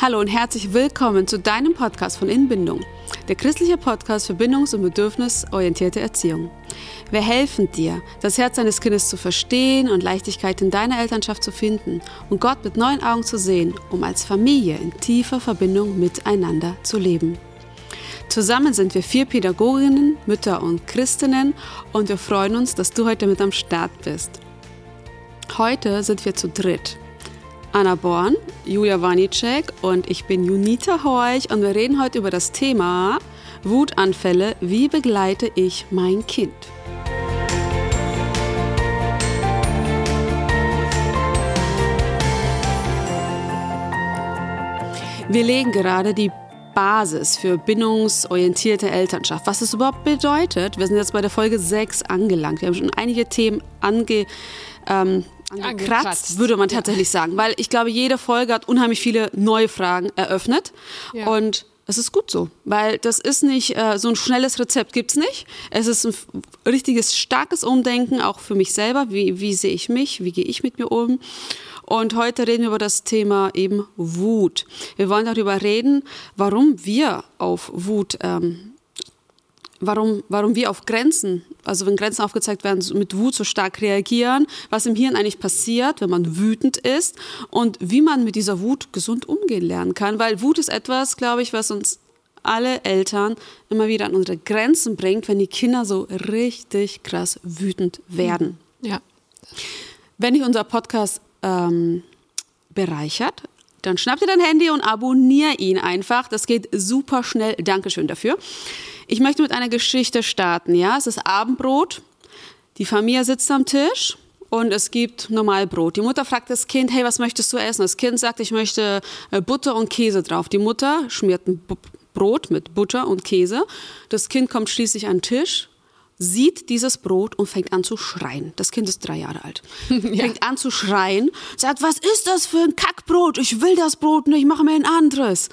Hallo und herzlich willkommen zu deinem Podcast von Inbindung, der christliche Podcast für bindungs- und bedürfnisorientierte Erziehung. Wir helfen dir, das Herz deines Kindes zu verstehen und Leichtigkeit in deiner Elternschaft zu finden und Gott mit neuen Augen zu sehen, um als Familie in tiefer Verbindung miteinander zu leben. Zusammen sind wir vier Pädagoginnen, Mütter und Christinnen und wir freuen uns, dass du heute mit am Start bist. Heute sind wir zu dritt. Anna Born, Julia Wanicek und ich bin Junita Heuch und wir reden heute über das Thema Wutanfälle. Wie begleite ich mein Kind? Wir legen gerade die Basis für bindungsorientierte Elternschaft. Was es überhaupt bedeutet, wir sind jetzt bei der Folge 6 angelangt. Wir haben schon einige Themen ange, ähm, angekratzt, würde man tatsächlich ja. sagen. Weil ich glaube, jede Folge hat unheimlich viele neue Fragen eröffnet. Ja. Und es ist gut so, weil das ist nicht äh, so ein schnelles Rezept gibt es nicht. Es ist ein richtiges starkes Umdenken auch für mich selber. Wie, wie sehe ich mich? Wie gehe ich mit mir um? Und heute reden wir über das Thema eben Wut. Wir wollen darüber reden, warum wir auf Wut ähm, warum, warum wir auf Grenzen, also wenn Grenzen aufgezeigt werden, mit Wut so stark reagieren, was im Hirn eigentlich passiert, wenn man wütend ist und wie man mit dieser Wut gesund umgehen lernen kann. Weil Wut ist etwas, glaube ich, was uns alle Eltern immer wieder an unsere Grenzen bringt, wenn die Kinder so richtig krass wütend werden. Ja. Wenn dich unser Podcast ähm, bereichert, dann schnapp dir dein Handy und abonnier ihn einfach. Das geht super schnell. Dankeschön dafür. Ich möchte mit einer Geschichte starten. Ja, es ist Abendbrot. Die Familie sitzt am Tisch und es gibt normal Brot. Die Mutter fragt das Kind, hey, was möchtest du essen? Das Kind sagt, ich möchte äh, Butter und Käse drauf. Die Mutter schmiert ein Brot mit Butter und Käse. Das Kind kommt schließlich an den Tisch, sieht dieses Brot und fängt an zu schreien. Das Kind ist drei Jahre alt. ja. Fängt an zu schreien, sagt, was ist das für ein Kackbrot? Ich will das Brot nicht, ich mache mir ein anderes.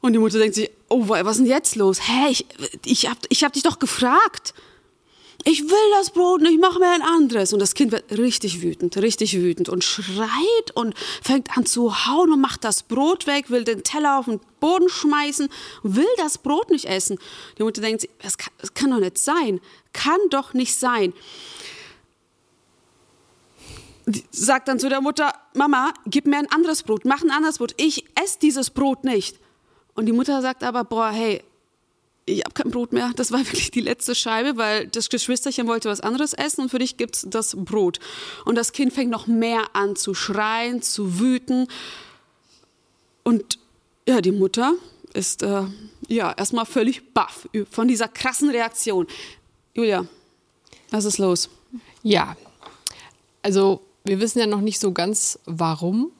Und die Mutter denkt sich, oh, was ist denn jetzt los? Hä, ich, ich, hab, ich hab dich doch gefragt. Ich will das Brot nicht, mach mir ein anderes. Und das Kind wird richtig wütend, richtig wütend und schreit und fängt an zu hauen und macht das Brot weg, will den Teller auf den Boden schmeißen, will das Brot nicht essen. Die Mutter denkt, das kann, das kann doch nicht sein. Kann doch nicht sein. Sagt dann zu der Mutter, Mama, gib mir ein anderes Brot, mach ein anderes Brot. Ich esse dieses Brot nicht. Und die Mutter sagt aber, boah, hey, ich habe kein Brot mehr. Das war wirklich die letzte Scheibe, weil das Geschwisterchen wollte was anderes essen und für dich gibt es das Brot. Und das Kind fängt noch mehr an zu schreien, zu wüten. Und ja, die Mutter ist äh, ja erstmal völlig baff von dieser krassen Reaktion. Julia, was ist los? Ja, also wir wissen ja noch nicht so ganz, warum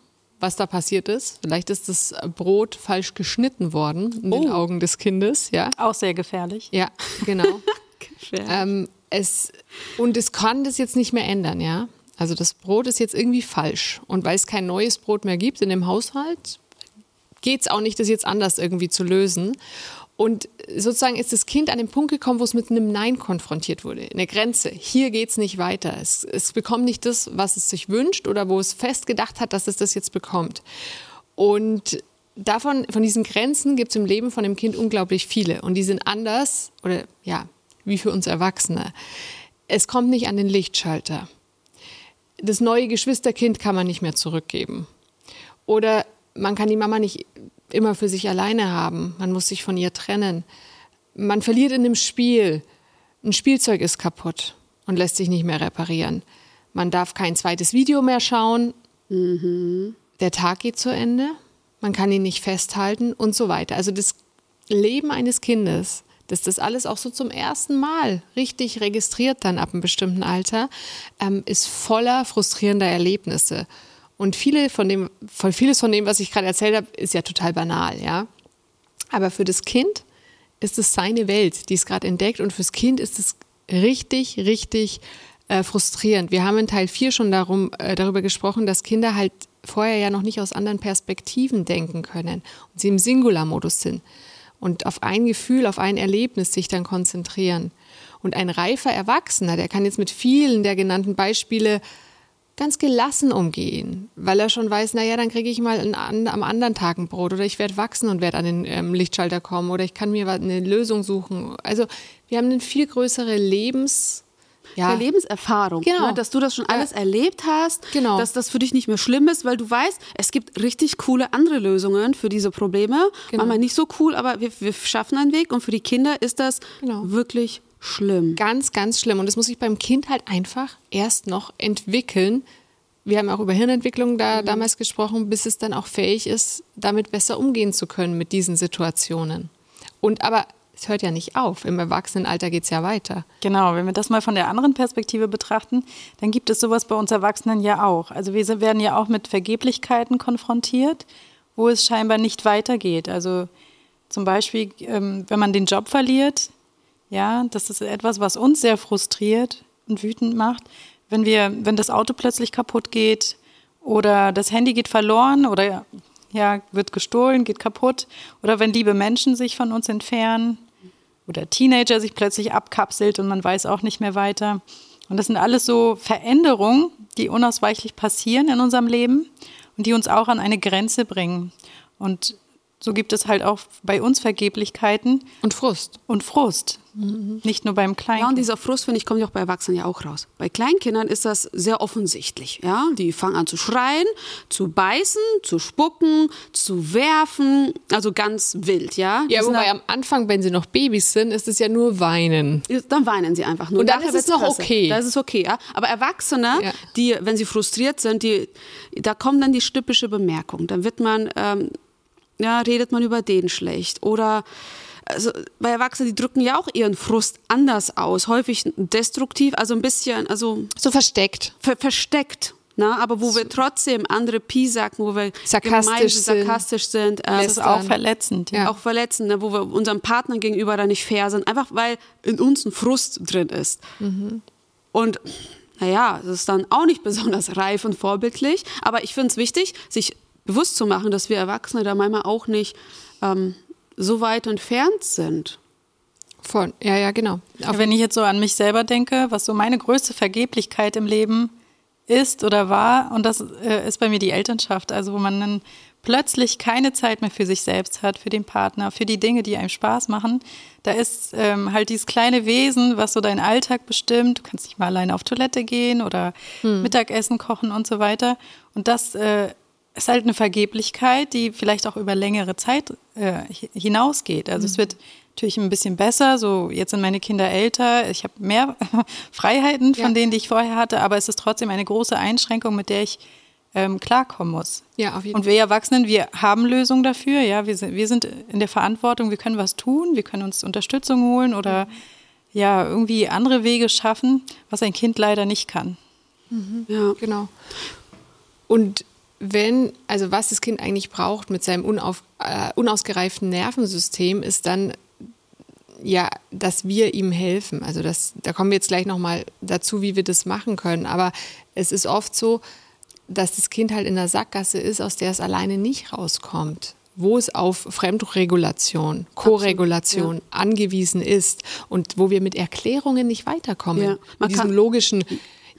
was da passiert ist. Vielleicht ist das Brot falsch geschnitten worden in oh. den Augen des Kindes. Ja. Auch sehr gefährlich. Ja, genau. ähm, es, und es kann das jetzt nicht mehr ändern, ja. Also das Brot ist jetzt irgendwie falsch. Und weil es kein neues Brot mehr gibt in dem Haushalt, geht es auch nicht, das jetzt anders irgendwie zu lösen. Und sozusagen ist das Kind an den Punkt gekommen, wo es mit einem Nein konfrontiert wurde. Eine Grenze. Hier geht es nicht weiter. Es, es bekommt nicht das, was es sich wünscht oder wo es fest gedacht hat, dass es das jetzt bekommt. Und davon, von diesen Grenzen gibt es im Leben von dem Kind unglaublich viele. Und die sind anders oder ja, wie für uns Erwachsene. Es kommt nicht an den Lichtschalter. Das neue Geschwisterkind kann man nicht mehr zurückgeben. Oder man kann die Mama nicht immer für sich alleine haben. Man muss sich von ihr trennen. Man verliert in dem Spiel. Ein Spielzeug ist kaputt und lässt sich nicht mehr reparieren. Man darf kein zweites Video mehr schauen. Mhm. Der Tag geht zu Ende. Man kann ihn nicht festhalten und so weiter. Also das Leben eines Kindes, dass das alles auch so zum ersten Mal richtig registriert dann ab einem bestimmten Alter, ähm, ist voller frustrierender Erlebnisse. Und viele von dem, von vieles von dem, was ich gerade erzählt habe, ist ja total banal, ja. Aber für das Kind ist es seine Welt, die es gerade entdeckt. Und fürs Kind ist es richtig, richtig äh, frustrierend. Wir haben in Teil 4 schon darum, äh, darüber gesprochen, dass Kinder halt vorher ja noch nicht aus anderen Perspektiven denken können und sie im Singularmodus sind und auf ein Gefühl, auf ein Erlebnis sich dann konzentrieren. Und ein reifer Erwachsener, der kann jetzt mit vielen der genannten Beispiele ganz gelassen umgehen, weil er schon weiß, naja, dann kriege ich mal ein, am anderen Tag ein Brot oder ich werde wachsen und werde an den ähm, Lichtschalter kommen oder ich kann mir eine Lösung suchen. Also wir haben eine viel größere Lebens- ja. Lebenserfahrung, genau. Ne, dass du das schon alles ja. erlebt hast, genau. dass das für dich nicht mehr schlimm ist, weil du weißt, es gibt richtig coole andere Lösungen für diese Probleme. Genau. Manchmal nicht so cool, aber wir, wir schaffen einen Weg und für die Kinder ist das genau. wirklich schlimm. Ganz, ganz schlimm. Und das muss sich beim Kind halt einfach erst noch entwickeln. Wir haben auch über Hirnentwicklung da mhm. damals gesprochen, bis es dann auch fähig ist, damit besser umgehen zu können mit diesen Situationen. Und aber es hört ja nicht auf. Im Erwachsenenalter geht es ja weiter. Genau, wenn wir das mal von der anderen Perspektive betrachten, dann gibt es sowas bei uns Erwachsenen ja auch. Also wir werden ja auch mit Vergeblichkeiten konfrontiert, wo es scheinbar nicht weitergeht. Also zum Beispiel, ähm, wenn man den Job verliert, ja, das ist etwas, was uns sehr frustriert und wütend macht. Wenn wir, wenn das Auto plötzlich kaputt geht oder das Handy geht verloren oder ja, wird gestohlen, geht kaputt oder wenn liebe Menschen sich von uns entfernen oder Teenager sich plötzlich abkapselt und man weiß auch nicht mehr weiter. Und das sind alles so Veränderungen, die unausweichlich passieren in unserem Leben und die uns auch an eine Grenze bringen. Und so gibt es halt auch bei uns Vergeblichkeiten. Und Frust. Und Frust. Mhm. Nicht nur beim Kleinkind. Ja, und dieser Frust, finde ich, kommt ja auch bei Erwachsenen ja auch raus. Bei Kleinkindern ist das sehr offensichtlich. Ja? Die fangen an zu schreien, zu beißen, zu spucken, zu werfen. Also ganz wild, ja. ja, wobei am Anfang, wenn sie noch Babys sind, ist es ja nur weinen. Dann weinen sie einfach nur. Und dann ist es noch okay. Das ist okay, ja. Aber Erwachsene, ja. die, wenn sie frustriert sind, die, da kommt dann die stippische Bemerkung. Dann wird man ähm, ja, redet man über den schlecht. Oder also bei Erwachsenen, die drücken ja auch ihren Frust anders aus, häufig destruktiv, also ein bisschen, also so versteckt. Ver versteckt. Na, aber wo wir trotzdem andere Pi sagen, wo wir sarkastisch sind, sarkastisch sind äh, das ist auch verletzend. Ja. Auch verletzend, ne, wo wir unserem Partner gegenüber da nicht fair sind, einfach weil in uns ein Frust drin ist. Mhm. Und naja, das ist dann auch nicht besonders reif und vorbildlich, aber ich finde es wichtig, sich bewusst zu machen, dass wir Erwachsene da manchmal auch nicht ähm, so weit entfernt sind. Von, ja, ja, genau. Ja, wenn ich jetzt so an mich selber denke, was so meine größte Vergeblichkeit im Leben ist oder war, und das äh, ist bei mir die Elternschaft, also wo man dann plötzlich keine Zeit mehr für sich selbst hat, für den Partner, für die Dinge, die einem Spaß machen. Da ist ähm, halt dieses kleine Wesen, was so deinen Alltag bestimmt. Du kannst nicht mal alleine auf Toilette gehen oder hm. Mittagessen kochen und so weiter. Und das äh, ist halt eine Vergeblichkeit, die vielleicht auch über längere Zeit äh, hinausgeht. Also mhm. es wird natürlich ein bisschen besser. So jetzt sind meine Kinder älter. Ich habe mehr Freiheiten von ja. denen, die ich vorher hatte, aber es ist trotzdem eine große Einschränkung, mit der ich ähm, klarkommen muss. Ja, auf jeden Und wir Erwachsenen, wir haben Lösungen dafür. Ja, wir sind, wir sind in der Verantwortung. Wir können was tun. Wir können uns Unterstützung holen oder mhm. ja irgendwie andere Wege schaffen, was ein Kind leider nicht kann. Mhm. Ja, genau. Und wenn, also was das Kind eigentlich braucht mit seinem unauf, äh, unausgereiften Nervensystem, ist dann ja, dass wir ihm helfen. Also das, da kommen wir jetzt gleich nochmal dazu, wie wir das machen können. Aber es ist oft so, dass das Kind halt in der Sackgasse ist, aus der es alleine nicht rauskommt wo es auf Fremdregulation, Koregulation ja. angewiesen ist und wo wir mit Erklärungen nicht weiterkommen. Ja. Mit diesem logischen,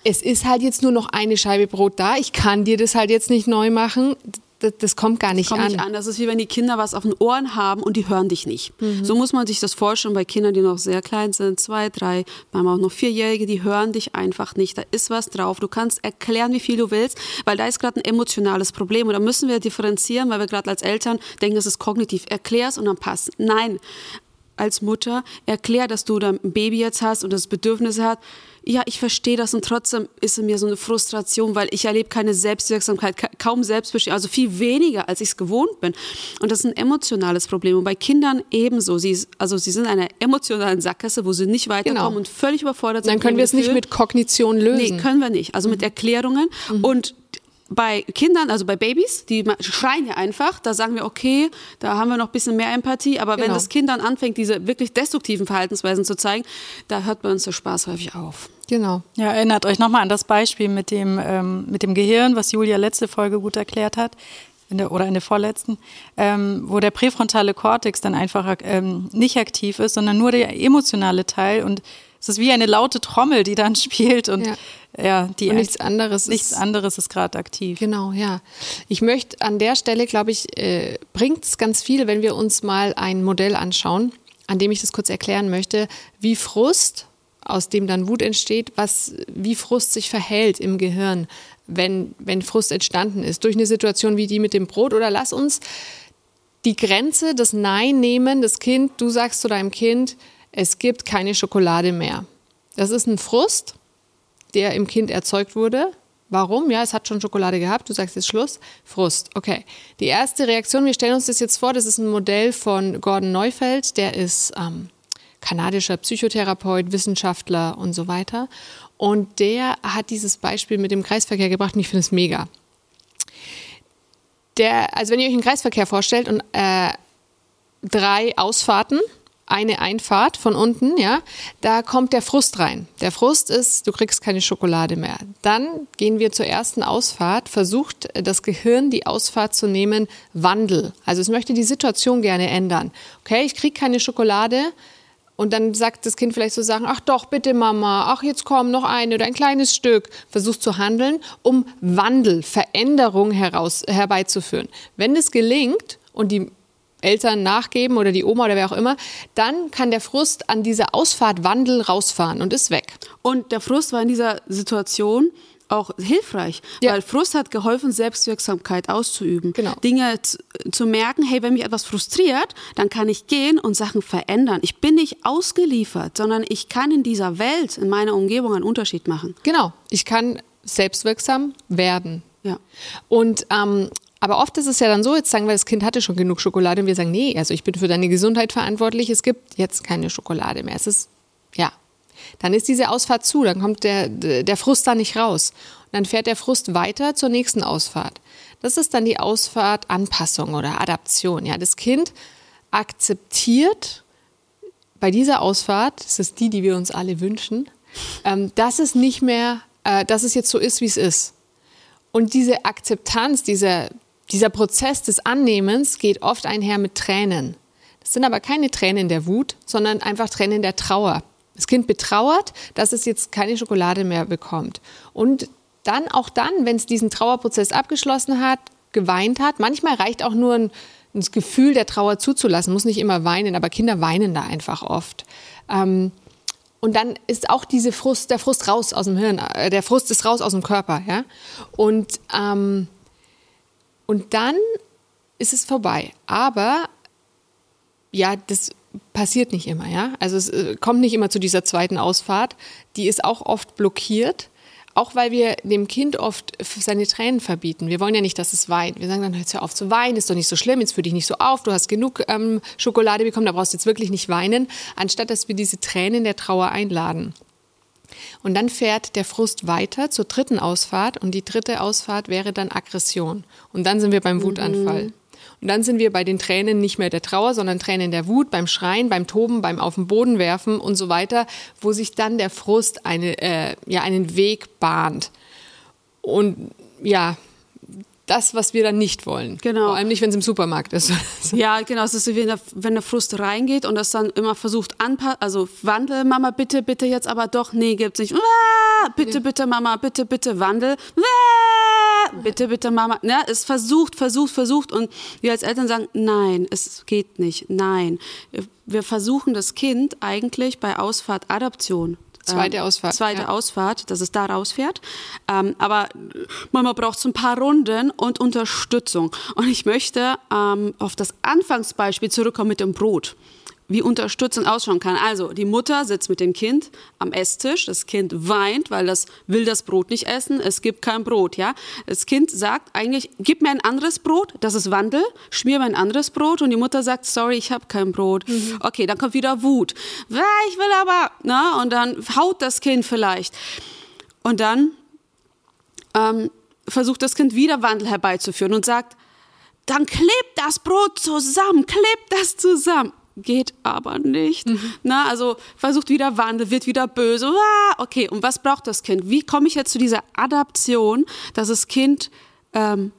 es ist halt jetzt nur noch eine Scheibe Brot da, ich kann dir das halt jetzt nicht neu machen. Das, das kommt gar nicht das kommt an. Nicht an. Das ist wie wenn die Kinder was auf den Ohren haben und die hören dich nicht. Mhm. So muss man sich das vorstellen bei Kindern, die noch sehr klein sind, zwei, drei, manchmal auch noch vierjährige, die hören dich einfach nicht. Da ist was drauf. Du kannst erklären, wie viel du willst, weil da ist gerade ein emotionales Problem und da müssen wir differenzieren, weil wir gerade als Eltern denken, das ist kognitiv. Erklär's und dann passt. Nein, als Mutter erklär, dass du da ein Baby jetzt hast und das Bedürfnis hat ja, ich verstehe das und trotzdem ist es mir so eine Frustration, weil ich erlebe keine Selbstwirksamkeit, kaum Selbstbestimmung, also viel weniger, als ich es gewohnt bin. Und das ist ein emotionales Problem. Und bei Kindern ebenso. Sie, also sie sind in einer emotionalen Sackgasse, wo sie nicht weiterkommen genau. und völlig überfordert sind. Dann können wir es nicht mit Kognition lösen. Nee, können wir nicht. Also mhm. mit Erklärungen. Mhm. Und bei Kindern, also bei Babys, die schreien ja einfach, da sagen wir, okay, da haben wir noch ein bisschen mehr Empathie, aber genau. wenn das Kind dann anfängt, diese wirklich destruktiven Verhaltensweisen zu zeigen, da hört bei uns der Spaß häufig auf. Genau. Ja, erinnert euch nochmal an das Beispiel mit dem, ähm, mit dem Gehirn, was Julia letzte Folge gut erklärt hat. In der, oder in der vorletzten, ähm, wo der präfrontale Kortex dann einfach ähm, nicht aktiv ist, sondern nur der emotionale Teil und es ist wie eine laute Trommel, die dann spielt und ja. Ja, die Und nichts anderes nichts ist, anderes ist gerade aktiv. Genau, ja. Ich möchte an der Stelle, glaube ich, äh, bringt es ganz viel, wenn wir uns mal ein Modell anschauen, an dem ich das kurz erklären möchte, wie Frust, aus dem dann Wut entsteht, was, wie Frust sich verhält im Gehirn, wenn, wenn Frust entstanden ist, durch eine Situation wie die mit dem Brot. Oder lass uns die Grenze des Nein nehmen, das Kind, du sagst zu deinem Kind, es gibt keine Schokolade mehr. Das ist ein Frust, der im Kind erzeugt wurde. Warum? Ja, es hat schon Schokolade gehabt, du sagst jetzt Schluss. Frust. Okay. Die erste Reaktion, wir stellen uns das jetzt vor, das ist ein Modell von Gordon Neufeld, der ist ähm, kanadischer Psychotherapeut, Wissenschaftler und so weiter. Und der hat dieses Beispiel mit dem Kreisverkehr gebracht und ich finde es mega. Der, also wenn ihr euch einen Kreisverkehr vorstellt und äh, drei Ausfahrten, eine Einfahrt von unten, ja, da kommt der Frust rein. Der Frust ist, du kriegst keine Schokolade mehr. Dann gehen wir zur ersten Ausfahrt, versucht das Gehirn die Ausfahrt zu nehmen, Wandel. Also es möchte die Situation gerne ändern. Okay, ich kriege keine Schokolade, und dann sagt das Kind vielleicht so Sachen, ach doch, bitte Mama, ach jetzt komm, noch eine oder ein kleines Stück. Versucht zu handeln, um Wandel, Veränderung heraus, herbeizuführen. Wenn es gelingt und die Eltern nachgeben oder die Oma oder wer auch immer, dann kann der Frust an dieser Ausfahrt Wandel rausfahren und ist weg. Und der Frust war in dieser Situation auch hilfreich, ja. weil Frust hat geholfen, Selbstwirksamkeit auszuüben. Genau. Dinge zu, zu, merken, hey, wenn mich etwas frustriert, dann kann ich gehen und Sachen verändern. Ich bin nicht ausgeliefert, sondern ich kann in dieser Welt, in meiner Umgebung einen Unterschied machen. Genau, ich kann selbstwirksam werden. Ja. Und ähm, aber oft ist es ja dann so, jetzt sagen wir, das Kind hatte schon genug Schokolade und wir sagen, nee, also ich bin für deine Gesundheit verantwortlich, es gibt jetzt keine Schokolade mehr. Es ist, ja, dann ist diese Ausfahrt zu, dann kommt der, der Frust da nicht raus. Und dann fährt der Frust weiter zur nächsten Ausfahrt. Das ist dann die Ausfahrt Anpassung oder Adaption. Ja, das Kind akzeptiert bei dieser Ausfahrt, das ist die, die wir uns alle wünschen, ähm, dass es nicht mehr, äh, dass es jetzt so ist, wie es ist. Und diese Akzeptanz, dieser, dieser Prozess des Annehmens geht oft einher mit Tränen. Das sind aber keine Tränen der Wut, sondern einfach Tränen der Trauer. Das Kind betrauert, dass es jetzt keine Schokolade mehr bekommt. Und dann, auch dann, wenn es diesen Trauerprozess abgeschlossen hat, geweint hat, manchmal reicht auch nur ein, ein Gefühl der Trauer zuzulassen, muss nicht immer weinen, aber Kinder weinen da einfach oft. Ähm, und dann ist auch diese Frust, der Frust raus aus dem Hirn, äh, der Frust ist raus aus dem Körper, ja. Und, ähm, und dann ist es vorbei. Aber ja, das passiert nicht immer, ja. Also es äh, kommt nicht immer zu dieser zweiten Ausfahrt. Die ist auch oft blockiert. Auch weil wir dem Kind oft seine Tränen verbieten. Wir wollen ja nicht, dass es weint. Wir sagen dann, hör auf zu weinen, ist doch nicht so schlimm, jetzt fühl dich nicht so auf, du hast genug ähm, Schokolade bekommen, da brauchst du jetzt wirklich nicht weinen, anstatt dass wir diese Tränen der Trauer einladen. Und dann fährt der Frust weiter zur dritten Ausfahrt und die dritte Ausfahrt wäre dann Aggression. Und dann sind wir beim Wutanfall. Mhm. Und dann sind wir bei den Tränen nicht mehr der Trauer, sondern Tränen der Wut, beim Schreien, beim Toben, beim auf den Boden werfen und so weiter, wo sich dann der Frust eine, äh, ja, einen Weg bahnt. Und ja, das, was wir dann nicht wollen. Genau. Vor allem nicht, wenn es im Supermarkt ist. ja, genau. Es ist wie wenn der, wenn der Frust reingeht und das dann immer versucht anpassen, also wandel, Mama, bitte, bitte jetzt aber doch, nee, gibt's nicht. Bitte, bitte, Mama, bitte, bitte, wandel bitte, bitte, Mama. Ja, es versucht, versucht, versucht. Und wir als Eltern sagen, nein, es geht nicht, nein. Wir versuchen das Kind eigentlich bei Ausfahrt Adoption Zweite ähm, Ausfahrt. Zweite ja. Ausfahrt, dass es da rausfährt. Ähm, aber Mama braucht so ein paar Runden und Unterstützung. Und ich möchte ähm, auf das Anfangsbeispiel zurückkommen mit dem Brot wie Unterstützung ausschauen kann. Also die Mutter sitzt mit dem Kind am Esstisch, das Kind weint, weil das will das Brot nicht essen, es gibt kein Brot, ja. Das Kind sagt eigentlich, gib mir ein anderes Brot, das ist Wandel, schmier mir ein anderes Brot und die Mutter sagt, sorry, ich habe kein Brot. Mhm. Okay, dann kommt wieder Wut. Ich will aber, na, und dann haut das Kind vielleicht. Und dann ähm, versucht das Kind wieder Wandel herbeizuführen und sagt, dann klebt das Brot zusammen, klebt das zusammen geht aber nicht. Mhm. Na, also versucht wieder Wandel, wird wieder böse. Ah, okay, und was braucht das Kind? Wie komme ich jetzt zu dieser Adaption, dass das Kind ähm,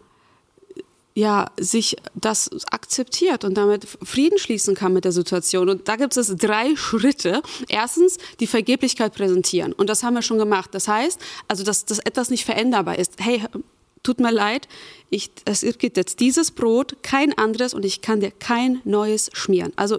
ja, sich das akzeptiert und damit Frieden schließen kann mit der Situation. Und da gibt es drei Schritte. Erstens, die Vergeblichkeit präsentieren. Und das haben wir schon gemacht. Das heißt, also, dass, dass etwas nicht veränderbar ist. Hey, tut mir leid, ich, es gibt jetzt dieses Brot, kein anderes und ich kann dir kein neues schmieren. Also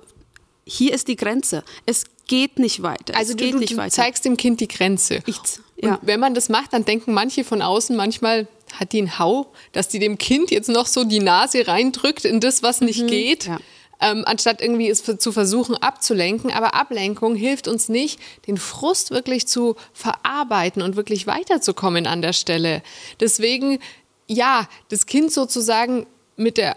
hier ist die Grenze. Es geht nicht weiter. Also es du, geht du, nicht du weiter. zeigst dem Kind die Grenze. Ich, ja. Und wenn man das macht, dann denken manche von außen manchmal, hat die einen Hau, dass die dem Kind jetzt noch so die Nase reindrückt in das, was nicht geht. ja. Ähm, anstatt irgendwie es zu versuchen abzulenken. Aber Ablenkung hilft uns nicht, den Frust wirklich zu verarbeiten und wirklich weiterzukommen an der Stelle. Deswegen, ja, das Kind sozusagen mit der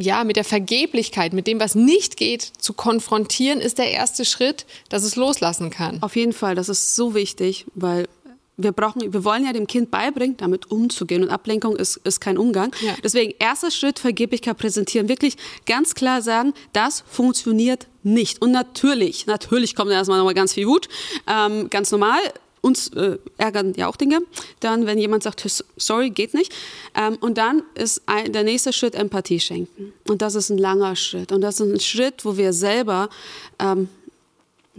ja, mit der Vergeblichkeit, mit dem, was nicht geht, zu konfrontieren, ist der erste Schritt, dass es loslassen kann. Auf jeden Fall, das ist so wichtig, weil wir brauchen, wir wollen ja dem Kind beibringen, damit umzugehen. Und Ablenkung ist, ist kein Umgang. Ja. Deswegen erster Schritt, Vergeblichkeit präsentieren. Wirklich ganz klar sagen, das funktioniert nicht. Und natürlich, natürlich kommt erstmal nochmal ganz viel Wut. Ähm, ganz normal. Uns äh, ärgern ja auch Dinge. Dann, wenn jemand sagt, sorry, geht nicht. Ähm, und dann ist ein, der nächste Schritt Empathie schenken. Und das ist ein langer Schritt. Und das ist ein Schritt, wo wir selber, ähm,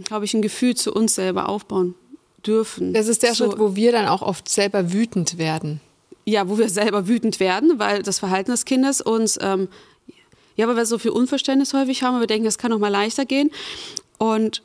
glaube ich, ein Gefühl zu uns selber aufbauen dürfen. Das ist der so, Schritt, wo wir dann auch oft selber wütend werden. Ja, wo wir selber wütend werden, weil das Verhalten des Kindes uns, ähm, ja, weil wir so viel Unverständnis häufig haben, aber wir denken, es kann noch mal leichter gehen. Und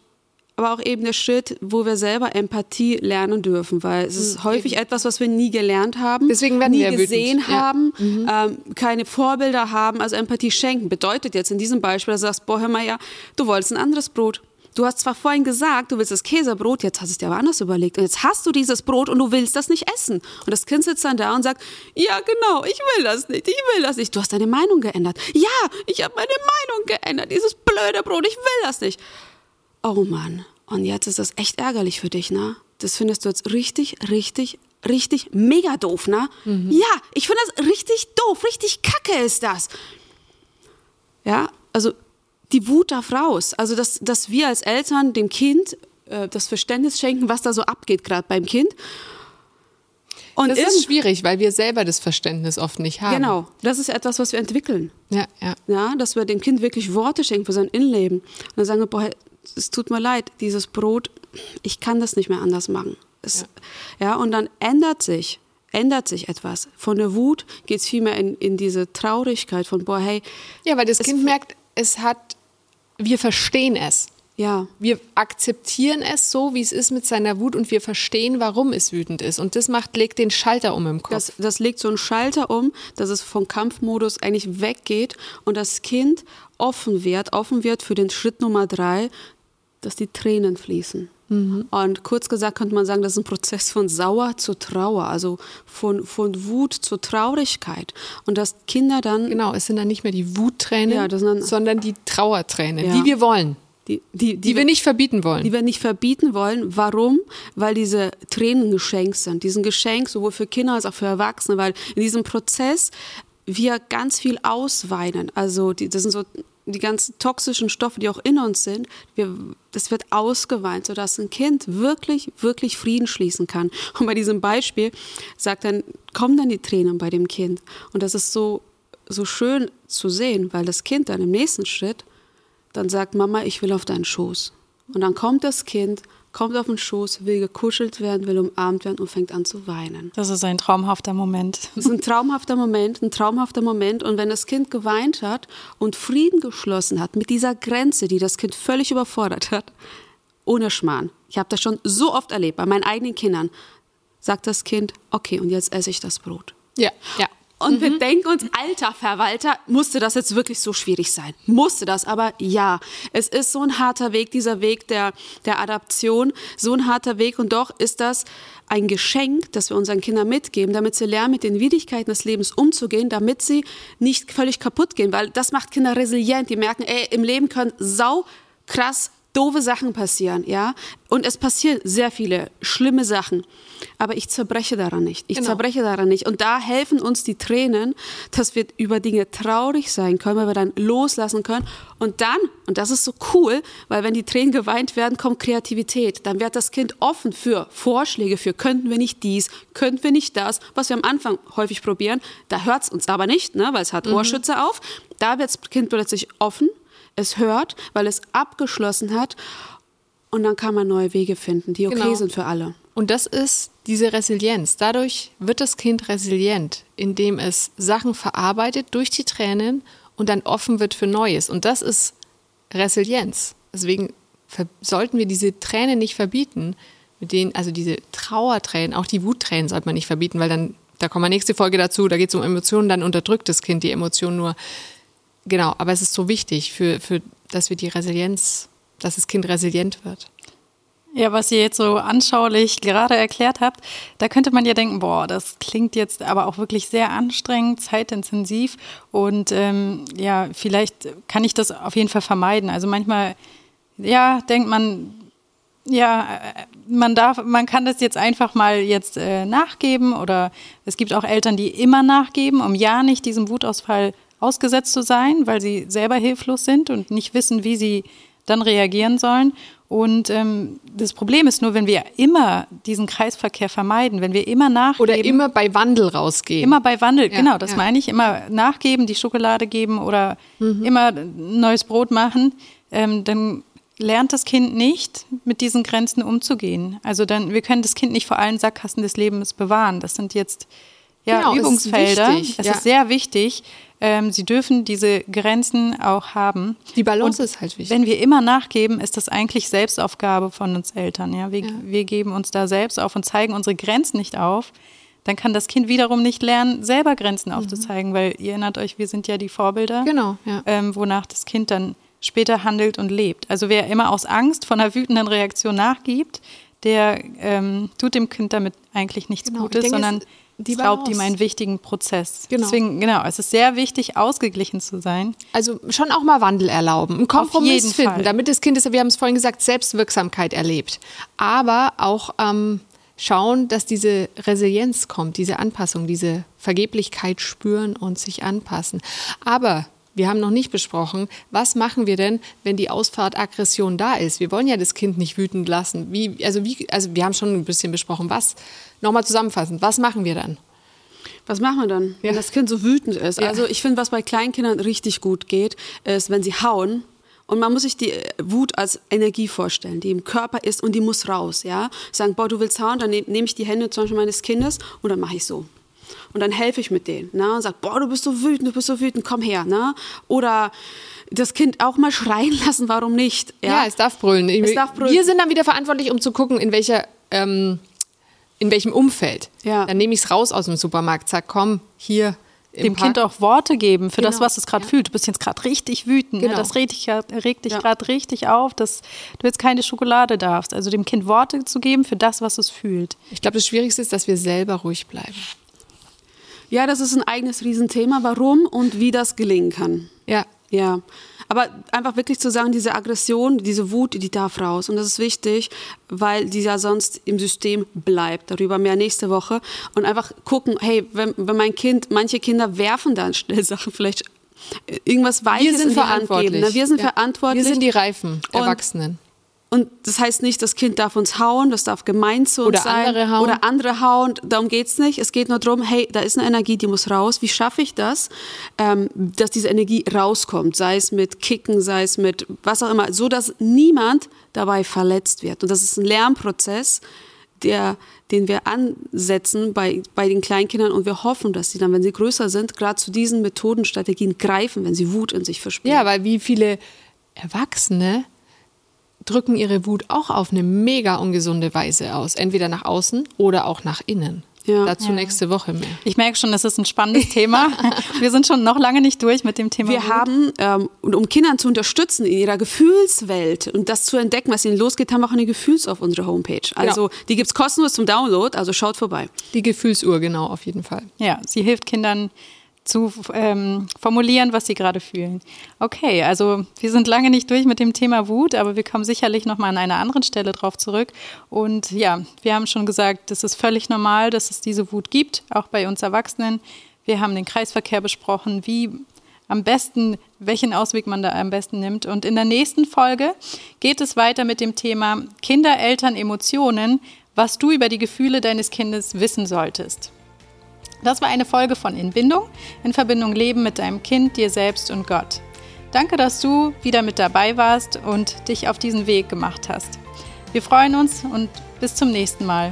aber auch eben der Schritt, wo wir selber Empathie lernen dürfen, weil es ist häufig etwas, was wir nie gelernt haben, Deswegen werden nie wir wütend. gesehen Ja. haben, ähm, keine Vorbilder haben. Also Empathie schenken bedeutet jetzt in diesem Beispiel, dass du sagst, boah, hör mal ja, du wolltest ein anderes Brot. Du hast zwar vorhin gesagt, du willst das Käsebrot, jetzt hast du es dir aber anders überlegt. Und jetzt hast du dieses Brot und du willst das nicht essen. Und das Kind sitzt dann da und sagt, ja genau, ich will das nicht, ich will das nicht. Du hast deine Meinung geändert. Ja, ich habe meine Meinung geändert. Dieses blöde Brot, ich will das nicht. Oh Mann, und jetzt ist das echt ärgerlich für dich, ne? Das findest du jetzt richtig, richtig, richtig mega doof, ne? Ja, ich finde das richtig doof, richtig kacke ist das. Ja, also die Wut darf raus. Also, dass, dass wir als Eltern dem Kind äh, das Verständnis schenken, was da so abgeht, gerade beim Kind. Und Das ist schwierig, weil wir selber das Verständnis oft nicht haben. Genau, das ist etwas, was wir entwickeln. Ja, ja. Ja, dass wir dem Kind wirklich Worte schenken für sein Innenleben. Und dann sagen wir, boah, es tut mir leid, dieses Brot, ich kann das nicht mehr anders machen. Es, ja. und dann ändert sich, ändert sich etwas. Von der Wut geht es vielmehr in, in diese Traurigkeit von, boah, hey, Ja, weil das Kind merkt, es hat, wir verstehen es. ja, Wir akzeptieren es so, wie es ist mit seiner Wut und wir verstehen, warum es wütend ist. Und das macht, legt den Schalter um im Kopf. das, das legt so einen Schalter um, dass es vom Kampfmodus eigentlich weggeht und das Kind offen wird, offen wird für den Schritt Nummer drei, dass die Tränen fließen. Und kurz gesagt könnte man sagen, das ist ein Prozess von Sauer zu Trauer, also von, von Wut zu Traurigkeit. Und dass Kinder dann, genau, es sind dann nicht mehr die Wuttränen, Ja, sondern die Trauertränen, Ja. die wir wollen, die, die, die, wir nicht verbieten wollen. die wir nicht verbieten wollen. Warum? Weil diese Tränen Geschenk sind. Diesen Geschenk sowohl für Kinder als auch für Erwachsene, weil in diesem Prozess wir ganz viel ausweinen. Also die, das sind so die ganzen toxischen Stoffe, die auch in uns sind. Wir, das wird ausgeweint, sodass ein Kind wirklich, wirklich Frieden schließen kann. Und bei diesem Beispiel sagt dann, kommen dann die Tränen bei dem Kind. Und das ist so, so schön zu sehen, weil das Kind dann im nächsten Schritt dann sagt Mama, ich will auf deinen Schoß. Und dann kommt das Kind, kommt auf den Schoß, will gekuschelt werden, will umarmt werden und fängt an zu weinen. Das ist ein traumhafter Moment. Das ist ein traumhafter Moment, ein traumhafter Moment. Und wenn das Kind geweint hat und Frieden geschlossen hat mit dieser Grenze, die das Kind völlig überfordert hat, ohne Schmarrn. Ich habe das schon so oft erlebt bei meinen eigenen Kindern. Sagt das Kind, okay, und jetzt esse ich das Brot. ja, ja. Und wir denken uns, alter Verwalter, musste das jetzt wirklich so schwierig sein? Musste das? Aber ja, es ist so ein harter Weg, dieser Weg der, der Adaption, so ein harter Weg. Und doch ist das ein Geschenk, das wir unseren Kindern mitgeben, damit sie lernen, mit den Widrigkeiten des Lebens umzugehen, damit sie nicht völlig kaputt gehen. Weil das macht Kinder resilient. Die merken, ey, im Leben können sau krass doofe Sachen passieren, ja. Und es passieren sehr viele schlimme Sachen. Aber ich zerbreche daran nicht. Ich Genau. zerbreche daran nicht. Und da helfen uns die Tränen, dass wir über Dinge traurig sein können, weil wir dann loslassen können. Und dann, und das ist so cool, weil wenn die Tränen geweint werden, kommt Kreativität. Dann wird das Kind offen für Vorschläge, für könnten wir nicht dies, könnten wir nicht das, was wir am Anfang häufig probieren. Da hört es uns aber nicht, ne, weil es hat Ohrschütze auf. Da wird das Kind plötzlich offen, es hört, weil es abgeschlossen hat. Und dann kann man neue Wege finden, die okay Genau. sind für alle. Und das ist diese Resilienz. Dadurch wird das Kind resilient, indem es Sachen verarbeitet durch die Tränen und dann offen wird für Neues. Und das ist Resilienz. Deswegen sollten wir diese Tränen nicht verbieten, mit denen, also diese Trauertränen, auch die Wuttränen sollte man nicht verbieten, weil dann, da kommen wir nächste Folge dazu, da geht es um Emotionen, dann unterdrückt das Kind die Emotionen nur. Genau, aber es ist so wichtig, für, für, dass wir die Resilienz, dass das Kind resilient wird. Ja, was ihr jetzt so anschaulich gerade erklärt habt, da könnte man ja denken, boah, das klingt jetzt aber auch wirklich sehr anstrengend, zeitintensiv und ähm, ja, vielleicht kann ich das auf jeden Fall vermeiden. Also manchmal, ja, denkt man, ja, äh, man darf, man kann das jetzt einfach mal jetzt äh, nachgeben oder es gibt auch Eltern, die immer nachgeben, um ja nicht diesem Wutausfall ausgesetzt zu sein, weil sie selber hilflos sind und nicht wissen, wie sie dann reagieren sollen. Und ähm, das Problem ist nur, wenn wir immer diesen Kreisverkehr vermeiden, wenn wir immer nachgeben. Oder immer bei Wandel rausgehen. Immer bei Wandel, Ja, genau, das ja. meine ich. Immer nachgeben, die Schokolade geben oder Mhm. immer neues Brot machen. Ähm, dann lernt das Kind nicht, mit diesen Grenzen umzugehen. Also dann, wir können das Kind nicht vor allen Sackgassen des Lebens bewahren. Das sind jetzt ja, Genau, es ist Übungsfelder. wichtig, es ja. ist sehr wichtig. Ähm, sie dürfen diese Grenzen auch haben. Die Balance Und ist halt wichtig. Wenn wir immer nachgeben, ist das eigentlich Selbstaufgabe von uns Eltern. Ja? Wir, Ja. wir geben uns da selbst auf und zeigen unsere Grenzen nicht auf. Dann kann das Kind wiederum nicht lernen, selber Grenzen aufzuzeigen, weil ihr erinnert euch, wir sind ja die Vorbilder, Mhm. Genau, ja. ähm, wonach das Kind dann später handelt und lebt. Also wer immer aus Angst von einer wütenden Reaktion nachgibt, der ähm, tut dem Kind damit eigentlich nichts Genau, Gutes, denke, sondern die raubt ihm einen wichtigen Prozess. Genau. Deswegen, genau, es ist sehr wichtig, ausgeglichen zu sein. Also schon auch mal Wandel erlauben, einen Kompromiss finden, Fall. damit das Kind, das, wir haben es vorhin gesagt, Selbstwirksamkeit erlebt. Aber auch ähm, schauen, dass diese Resilienz kommt, diese Anpassung, diese Vergeblichkeit spüren und sich anpassen. Aber wir haben noch nicht besprochen, was machen wir denn, wenn die Ausfahrt Aggression da ist? Wir wollen ja das Kind nicht wütend lassen. Wie, also, wie, also wir haben schon ein bisschen besprochen, was, nochmal zusammenfassend, was machen wir dann? Was machen wir dann, wenn Ja. das Kind so wütend ist? Ja. Also ich finde, was bei Kleinkindern richtig gut geht, ist, wenn sie hauen. Und man muss sich die Wut als Energie vorstellen, die im Körper ist und die muss raus. Ja? Sagen, boah, du willst hauen, dann nehme nehm ich die Hände zum Beispiel meines Kindes und dann mache ich so. Und dann helfe ich mit denen. Ne? Und sage, boah, du bist so wütend, du bist so wütend, komm her. Ne? Oder das Kind auch mal schreien lassen, warum nicht? Ja, es darf brüllen. Es darf brüllen. Wir sind dann wieder verantwortlich, um zu gucken, in welcher, ähm, in welchem Umfeld. Ja. Dann nehme ich es raus aus dem Supermarkt, sag, komm, hier. im dem Park. Kind auch Worte geben für das, Genau, was es gerade ja. fühlt. Du bist jetzt gerade richtig wütend. Genau. Ne? Das regt dich, regt dich Ja. gerade richtig auf, dass du jetzt keine Schokolade darfst. Also dem Kind Worte zu geben für das, was es fühlt. Ich glaube, das Schwierigste ist, dass wir selber ruhig bleiben. Ja, das ist ein eigenes Riesenthema, warum und wie das gelingen kann. Ja. Ja, aber einfach wirklich zu sagen, diese Aggression, diese Wut, die darf raus. Und das ist wichtig, weil die ja sonst im System bleibt. Darüber mehr nächste Woche. Und einfach gucken, hey, wenn, wenn mein Kind, manche Kinder werfen dann schnell Sachen, vielleicht äh, irgendwas Weiches Wir sind in die Hand verantwortlich. geben. Ne? Wir sind Ja. verantwortlich. Wir sind die reifen Erwachsenen. Und das heißt nicht, das Kind darf uns hauen, das darf gemein zu uns Oder sein. andere hauen. Oder andere hauen. Darum geht's nicht. Es geht nur darum, hey, da ist eine Energie, die muss raus. Wie schaffe ich das, ähm, dass diese Energie rauskommt? Sei es mit Kicken, sei es mit was auch immer, so dass niemand dabei verletzt wird. Und das ist ein Lernprozess, der, den wir ansetzen bei, bei den Kleinkindern und wir hoffen, dass sie dann, wenn sie größer sind, gerade zu diesen Methoden, Strategien greifen, wenn sie Wut in sich verspüren. Ja, weil wie viele Erwachsene drücken ihre Wut auch auf eine mega ungesunde Weise aus. Entweder nach außen oder auch nach innen. Ja. Dazu nächste Woche mehr. Ich merke schon, das ist ein spannendes Thema. Wir sind schon noch lange nicht durch mit dem Thema. Wir Wut. haben, ähm, und um Kindern zu unterstützen in ihrer Gefühlswelt und das zu entdecken, was ihnen losgeht, haben wir auch eine Gefühls auf unserer Homepage. Also die gibt's kostenlos zum Download, also schaut vorbei. Die Gefühlsuhr, genau, auf jeden Fall. Ja, sie hilft Kindern zu ähm, formulieren, was sie gerade fühlen. Okay, also wir sind lange nicht durch mit dem Thema Wut, aber wir kommen sicherlich nochmal an einer anderen Stelle drauf zurück. Und ja, wir haben schon gesagt, es ist völlig normal, dass es diese Wut gibt, auch bei uns Erwachsenen. Wir haben den Kreisverkehr besprochen, wie am besten, welchen Ausweg man da am besten nimmt. Und in der nächsten Folge geht es weiter mit dem Thema Kinder, Eltern, Emotionen, was du über die Gefühle deines Kindes wissen solltest. Das war eine Folge von Inbindung, in Verbindung Leben mit deinem Kind, dir selbst und Gott. Danke, dass du wieder mit dabei warst und dich auf diesen Weg gemacht hast. Wir freuen uns und bis zum nächsten Mal.